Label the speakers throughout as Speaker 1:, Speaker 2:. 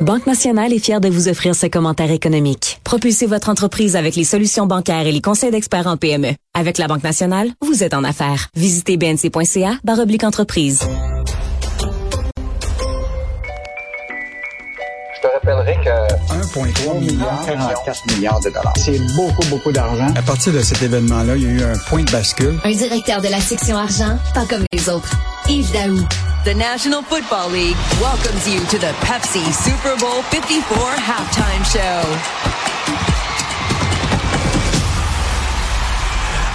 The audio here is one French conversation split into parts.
Speaker 1: Banque Nationale est fière de vous offrir ce commentaire économique. Propulsez votre entreprise avec les solutions bancaires et les conseils d'experts en PME. Avec la Banque Nationale, vous êtes en affaires. Visitez bnc.ca oblique entreprise.
Speaker 2: Je te rappellerai que
Speaker 3: 1,3 milliard,
Speaker 2: 44 milliards de dollars.
Speaker 3: c'est beaucoup, beaucoup d'argent.
Speaker 4: À partir de cet événement-là, il y a eu un point de bascule.
Speaker 5: Un directeur de la section argent, pas comme les autres. Yves Daou.
Speaker 6: The National Football League welcomes you to the Pepsi Super Bowl 54 halftime show.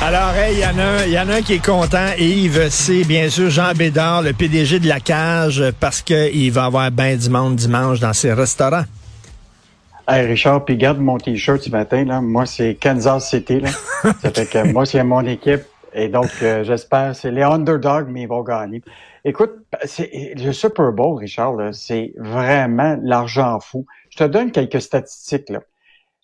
Speaker 7: Alors, il y en a un, il y en a un qui est content, Yves, c'est bien sûr Jean Bédard, le PDG de la cage, parce qu'il va avoir bien du monde dimanche dans ses restaurants.
Speaker 3: Hey Richard, puis garde mon t-shirt ce matin, là. Moi, c'est Kansas City, là. Ça fait que moi, c'est mon équipe. Et donc, euh, j'espère, c'est les underdogs, mais ils vont gagner. Écoute, c'est le Super Bowl, Richard, c'est vraiment l'argent fou. Je te donne quelques statistiques, là.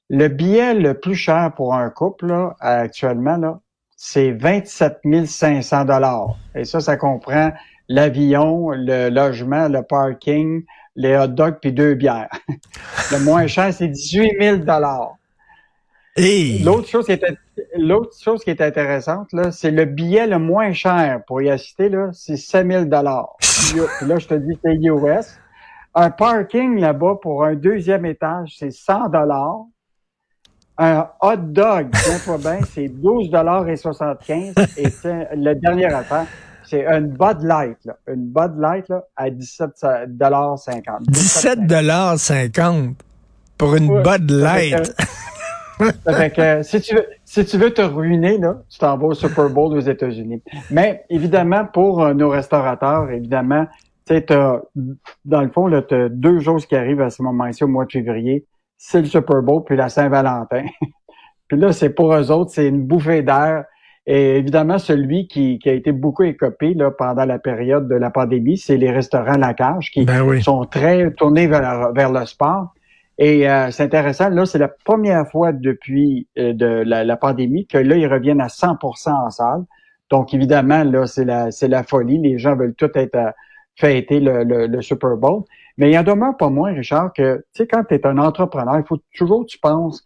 Speaker 3: Le billet le plus cher pour un couple, là, actuellement, là, c'est 27 500 dollars. Et ça, ça comprend l'avion, le logement, le parking, les hot dogs puis deux bières. le moins cher, c'est 18 000 dollars. L'autre chose qui est l'autre chose qui est intéressante là, c'est le billet le moins cher pour y assister là, c'est 7 000 dollars. là, je te dis c'est US. Un parking là-bas pour un deuxième étage, c'est 100 dollars. Un hot dog, tiens-toi bien, c'est 12 dollars et 75. Et le dernier affaire, c'est une Bud Light, là. Une Bud Light là, à 17 dollars 50.
Speaker 7: 17 dollars 50 pour une
Speaker 3: Ouais.
Speaker 7: Bud Light.
Speaker 3: Fait que si tu veux, si tu veux te ruiner, là, tu t'en vas au Super Bowl aux États-Unis. Mais évidemment, pour euh, nos restaurateurs, évidemment, tu sais, dans le fond, là, tu as deux choses qui arrivent à ce moment-ci au mois de février. C'est le Super Bowl puis la Saint-Valentin. puis là, c'est pour eux autres, c'est une bouffée d'air. Et évidemment, celui qui, qui a été beaucoup écopé là, pendant la période de la pandémie, c'est les restaurants La Cage qui
Speaker 7: Ben oui.
Speaker 3: sont très tournés vers, vers le sport. Et euh, c'est intéressant, là, c'est la première fois depuis euh, de la, la pandémie que là, ils reviennent à 100% en salle. Donc, évidemment, là, c'est la, c'est la folie. Les gens veulent tout être à fêter le, le, le Super Bowl. Mais il en demeure pas moins, Richard, que, tu sais, quand tu es un entrepreneur, il faut toujours tu penses,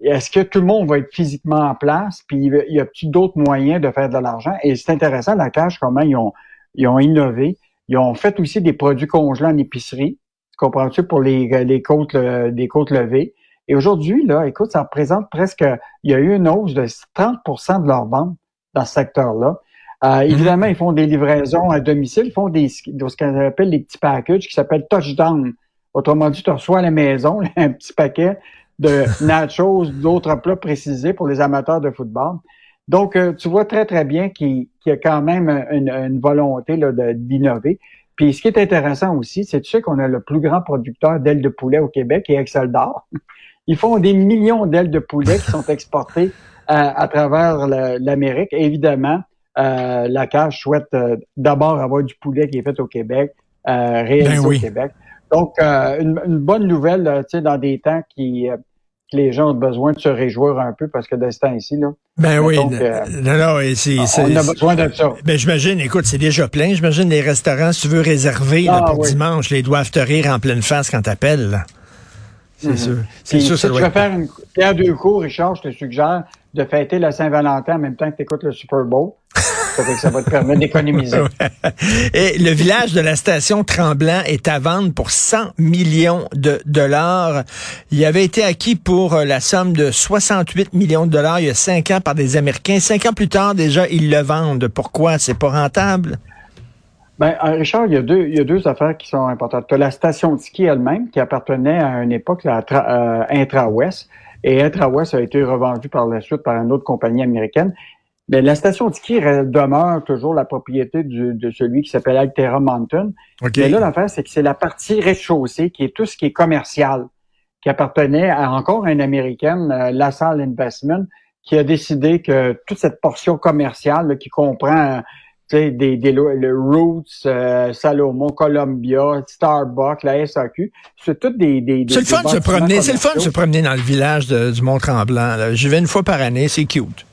Speaker 3: est-ce que tout le monde va être physiquement en place? Puis, il y a-t-il d'autres moyens de faire de l'argent? Et c'est intéressant, la cache, comment ils ont, ils ont innové. Ils ont fait aussi des produits congelés en épicerie. Tu comprends-tu? Pour les, les côtes, euh, des côtes levées? Et aujourd'hui, là, écoute, ça représente presque, il y a eu une hausse de 30% de leur vente dans ce secteur-là. Euh, évidemment, ils font des livraisons à domicile, ils font des, ce qu'on appelle les petits packages qui s'appellent touchdown. Autrement dit, tu reçois à la maison un petit paquet de nachos, d'autres plats précisés pour les amateurs de football. Donc, euh, tu vois très, très bien qu'il y a quand même une, une volonté d'innover. Puis, ce qui est intéressant aussi, c'est tu sais qu'on a le plus grand producteur d'ailes de poulet au Québec, et Excel d'Or. Ils font des millions d'ailes de poulet qui sont exportées à, à travers l'Amérique. Évidemment, euh, la cage souhaite euh, d'abord avoir du poulet qui est fait au Québec, euh, réalisé
Speaker 7: Ben oui.
Speaker 3: au Québec. Donc, euh, une, une bonne nouvelle, euh, tu sais, dans des temps qui, euh, les gens ont besoin de se réjouir un peu parce que de ce temps-ci, là,
Speaker 7: Ben oui.
Speaker 3: Donc, euh,
Speaker 7: non, c'est,
Speaker 3: on a besoin de ça.
Speaker 7: Ben, j'imagine, écoute, c'est déjà plein. J'imagine les restaurants, si tu veux réserver là,
Speaker 3: Ah,
Speaker 7: pour
Speaker 3: oui.
Speaker 7: dimanche, les doivent te rire en pleine face quand t'appelles. C'est sûr. C'est sûr,
Speaker 3: si
Speaker 7: ça
Speaker 3: tu veux faire une pierre deux coups, Richard, je te suggère de fêter la Saint-Valentin en même temps que tu écoutes le Super Bowl. Ça, fait que ça va te permettre d'économiser.
Speaker 7: Et le village de la station Tremblant est à vendre pour 100 millions de dollars. Il avait été acquis pour euh, la somme de 68 millions de dollars il y a cinq ans par des Américains. Cinq ans plus tard, déjà, ils le vendent. Pourquoi? C'est pas rentable?
Speaker 3: Ben, euh, Richard, il y, a deux, il y a deux affaires qui sont importantes. Tu as la station de ski elle-même, qui appartenait à une époque à euh, Intra-West, et Intra-West a été revendue par la suite par une autre compagnie américaine. Mais la station de ski re- demeure toujours la propriété du- de celui qui s'appelle Altera Mountain.
Speaker 7: OK.
Speaker 3: Mais là, l'affaire, c'est que c'est la partie rez-de-chaussée, qui est tout ce qui est commercial, qui appartenait à encore une Américaine, euh, LaSalle Investment, qui a décidé que toute cette portion commerciale là, qui comprend euh, des, des le Roots, euh, Salomon, Columbia, Starbucks, la SAQ, c'est toutes des, des, des
Speaker 7: C'est le fun de se promener. C'est le fun de se promener dans le village de- du Mont-Tremblant. J'y vais une fois par année. C'est cute.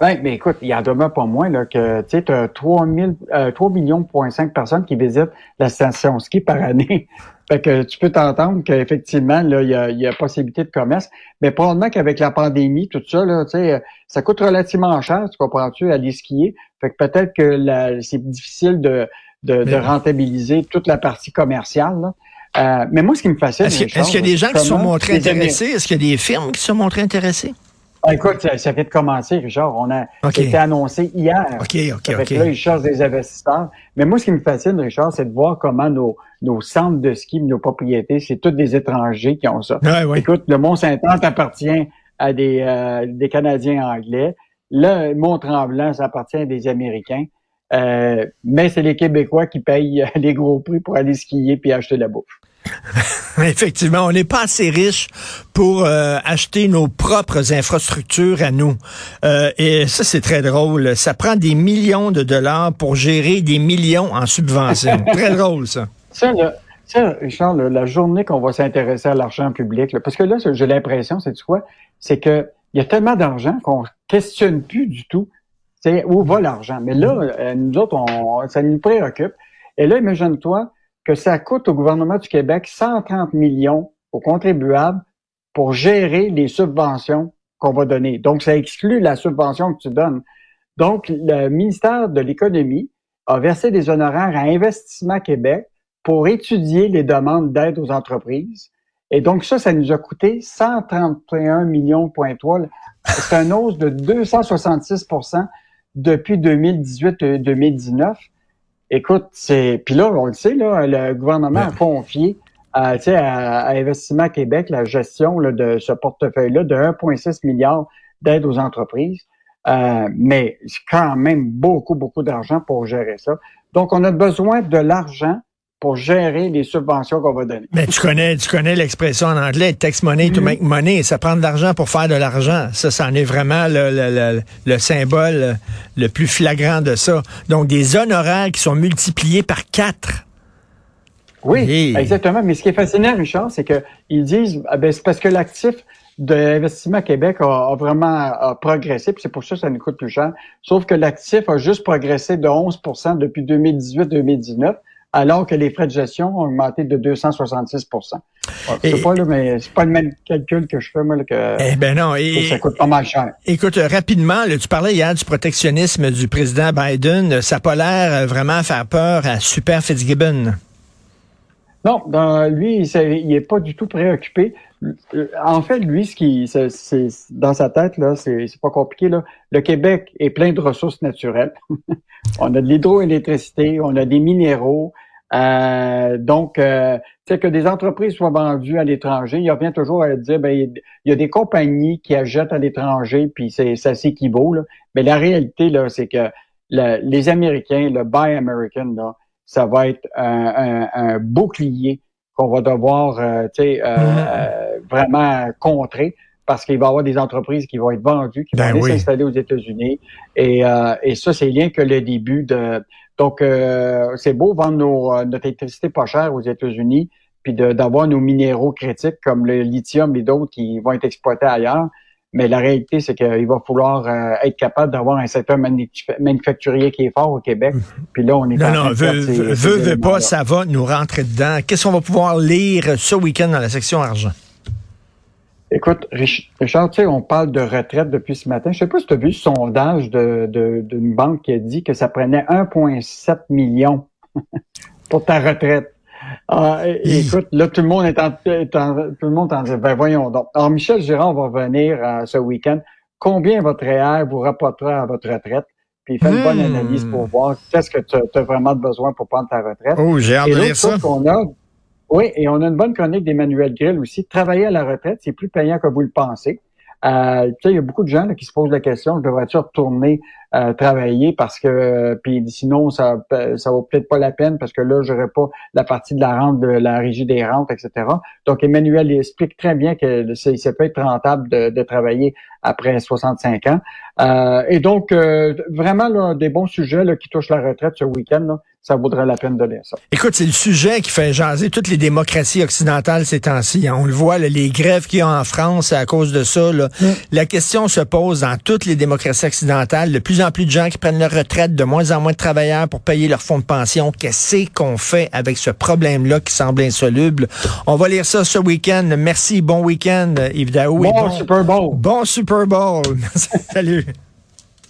Speaker 3: Ben, mais écoute, il y en demeure pas moins là, que tu sais, as 3, 000, euh, 3 millions point 5 personnes qui visitent la station ski par année. Fait que tu peux t'entendre qu'effectivement, là, il y a, y a possibilité de commerce. Mais probablement qu'avec la pandémie, tout ça, là, tu sais, ça coûte relativement cher, tu comprends-tu, aller skier. Fait que peut-être que c'est difficile de, de, de, rentabiliser toute la partie commerciale. Là. Euh, mais moi, ce qui me fascine...
Speaker 7: Est-ce qu'il y a des gens qui se sont montrés intéressés? Est-ce qu'il y a des firmes qui se sont montrées intéressées?
Speaker 3: Ah, écoute, ça, ça, vient de commencer, Richard. On a été annoncé hier.
Speaker 7: OK, OK, OK.
Speaker 3: Là, ils cherchent des investisseurs. Mais moi, ce qui me fascine, Richard, c'est de voir comment nos, nos centres de ski, nos propriétés, c'est tous des étrangers qui ont ça. Écoute, le Mont-Saint-Anne appartient à des, euh, des Canadiens anglais. Le Mont-Tremblant, ça appartient à des Américains. Euh, mais c'est les Québécois qui payent les gros prix pour aller skier puis acheter de la bouffe.
Speaker 7: Effectivement, on n'est pas assez riche pour euh, acheter nos propres infrastructures à nous. Euh, et ça, c'est très drôle. Ça prend des millions de dollars pour gérer des millions en subventions. très drôle, ça.
Speaker 3: Ça, ça Richard, la journée qu'on va s'intéresser à l'argent public, parce que là, j'ai l'impression, c'est quoi? C'est que il y a tellement d'argent qu'on questionne plus du tout c'est où va l'argent? Mais là, euh, nous autres, on, ça nous préoccupe. Et là, imagine-toi, que ça coûte au gouvernement du Québec 130 millions aux contribuables pour gérer les subventions qu'on va donner. Donc, ça exclut la subvention que tu donnes. Donc, le ministère de l'Économie a versé des honoraires à Investissement Québec pour étudier les demandes d'aide aux entreprises. Et donc, ça, ça nous a coûté 131 millions, C'est un hausse de 266% depuis 2018-2019. Écoute, c'est puis là, on le sait, là, le gouvernement a confié à, à, Investissement Québec la gestion là, de ce portefeuille-là de 1,6 milliard d'aide aux entreprises. Euh, mais c'est quand même beaucoup, beaucoup d'argent pour gérer ça. Donc, on a besoin de l'argent pour gérer les subventions qu'on va donner.
Speaker 7: Mais tu connais, tu connais l'expression en anglais, tax money to make money. Ça prend de l'argent pour faire de l'argent. Ça, c'en est vraiment le, le, le, symbole le plus flagrant de ça. Donc, des honoraires qui sont multipliés par quatre.
Speaker 3: Oui, exactement. Mais ce qui est fascinant, Richard, c'est qu'ils disent, ah ben, c'est parce que l'actif de l'investissement Québec a, vraiment progressé, puis c'est pour ça que ça nous coûte plus cher. Sauf que l'actif a juste progressé de 11% depuis 2018-2019 alors que les frais de gestion ont augmenté de 266 C'est pas, là, mais c'est pas le même calcul que je fais, moi, que,
Speaker 7: eh ben non, et,
Speaker 3: ça coûte pas mal cher.
Speaker 7: Écoute, rapidement, tu parlais hier du protectionnisme du président Biden. Ça n'a pas l'air vraiment faire peur à Super Fitzgibbon.
Speaker 3: Non, dans, lui, il n'est pas du tout préoccupé. En fait, lui, ce qui, c'est, dans sa tête, là, c'est, pas compliqué. Là. Le Québec est plein de ressources naturelles. on a de l'hydroélectricité, on a des minéraux. Euh, donc, euh, que des entreprises soient vendues à l'étranger, il revient toujours à dire, ben, il y a des compagnies qui achètent à l'étranger, puis c'est, ça s'équivaut. Mais la réalité, là, c'est que les Américains, le Buy American, là, ça va être un, bouclier qu'on va devoir euh, euh, euh, vraiment contrer parce qu'il va y avoir des entreprises qui vont être vendues, qui vont ben aller s'installer aux États-Unis. Et, et ça, c'est rien que le début de... Donc, c'est beau vendre nos, notre électricité pas chère aux États-Unis, puis d'avoir nos minéraux critiques comme le lithium et d'autres qui vont être exploités ailleurs. Mais la réalité, c'est qu'il va falloir euh, être capable d'avoir un secteur manufacturier qui est fort au Québec. Mhm. Puis là, on est
Speaker 7: non, non, veut, veut, pas, ça va nous rentrer dedans. Qu'est-ce qu'on va pouvoir lire ce week-end dans la section argent?
Speaker 3: Écoute, Richard, tu sais, on parle de retraite depuis ce matin. Je sais pas si tu as vu le sondage d'une de, banque qui a dit que ça prenait 1,7 million pour ta retraite. Ah, écoute, là, tout le monde est en, tout le monde en dit, ben voyons donc. Alors, Michel Girard va venir euh, ce week-end. Combien votre REER vous rapportera à votre retraite? Puis il fait une bonne hmm. analyse pour voir qu'est-ce que tu as vraiment besoin pour prendre ta retraite.
Speaker 7: Oh, j'ai hâte de lire ça.
Speaker 3: oui, et on a une bonne chronique d'Emmanuel Grill aussi. Travailler à la retraite, c'est plus payant que vous le pensez. Euh, il y a beaucoup de gens qui se posent la question, devrais-tu retourner euh, travailler parce que euh, puis sinon ça ça vaut peut-être pas la peine parce que là j'aurais pas la partie de la rente de la régie des rentes etc. Donc Emmanuel explique très bien que ça peut être rentable de, de travailler après 65 ans. Euh, et donc vraiment là, des bons sujets là, qui touchent la retraite ce week-end. Ça vaudrait la peine de lire ça.
Speaker 7: Écoute, c'est le sujet qui fait jaser toutes les démocraties occidentales ces temps-ci. Hein. On le voit, les grèves qu'il y a en France à cause de ça. Mm. La question se pose dans toutes les démocraties occidentales. De plus en plus de gens qui prennent leur retraite, de moins en moins de travailleurs pour payer leur fonds de pension. Qu'est-ce qu'on fait avec ce problème-là qui semble insoluble? On va lire ça ce week-end. Merci, bon week-end, Yves
Speaker 3: Bon, bon Super Bowl.
Speaker 7: Bon Super Bowl. Salut.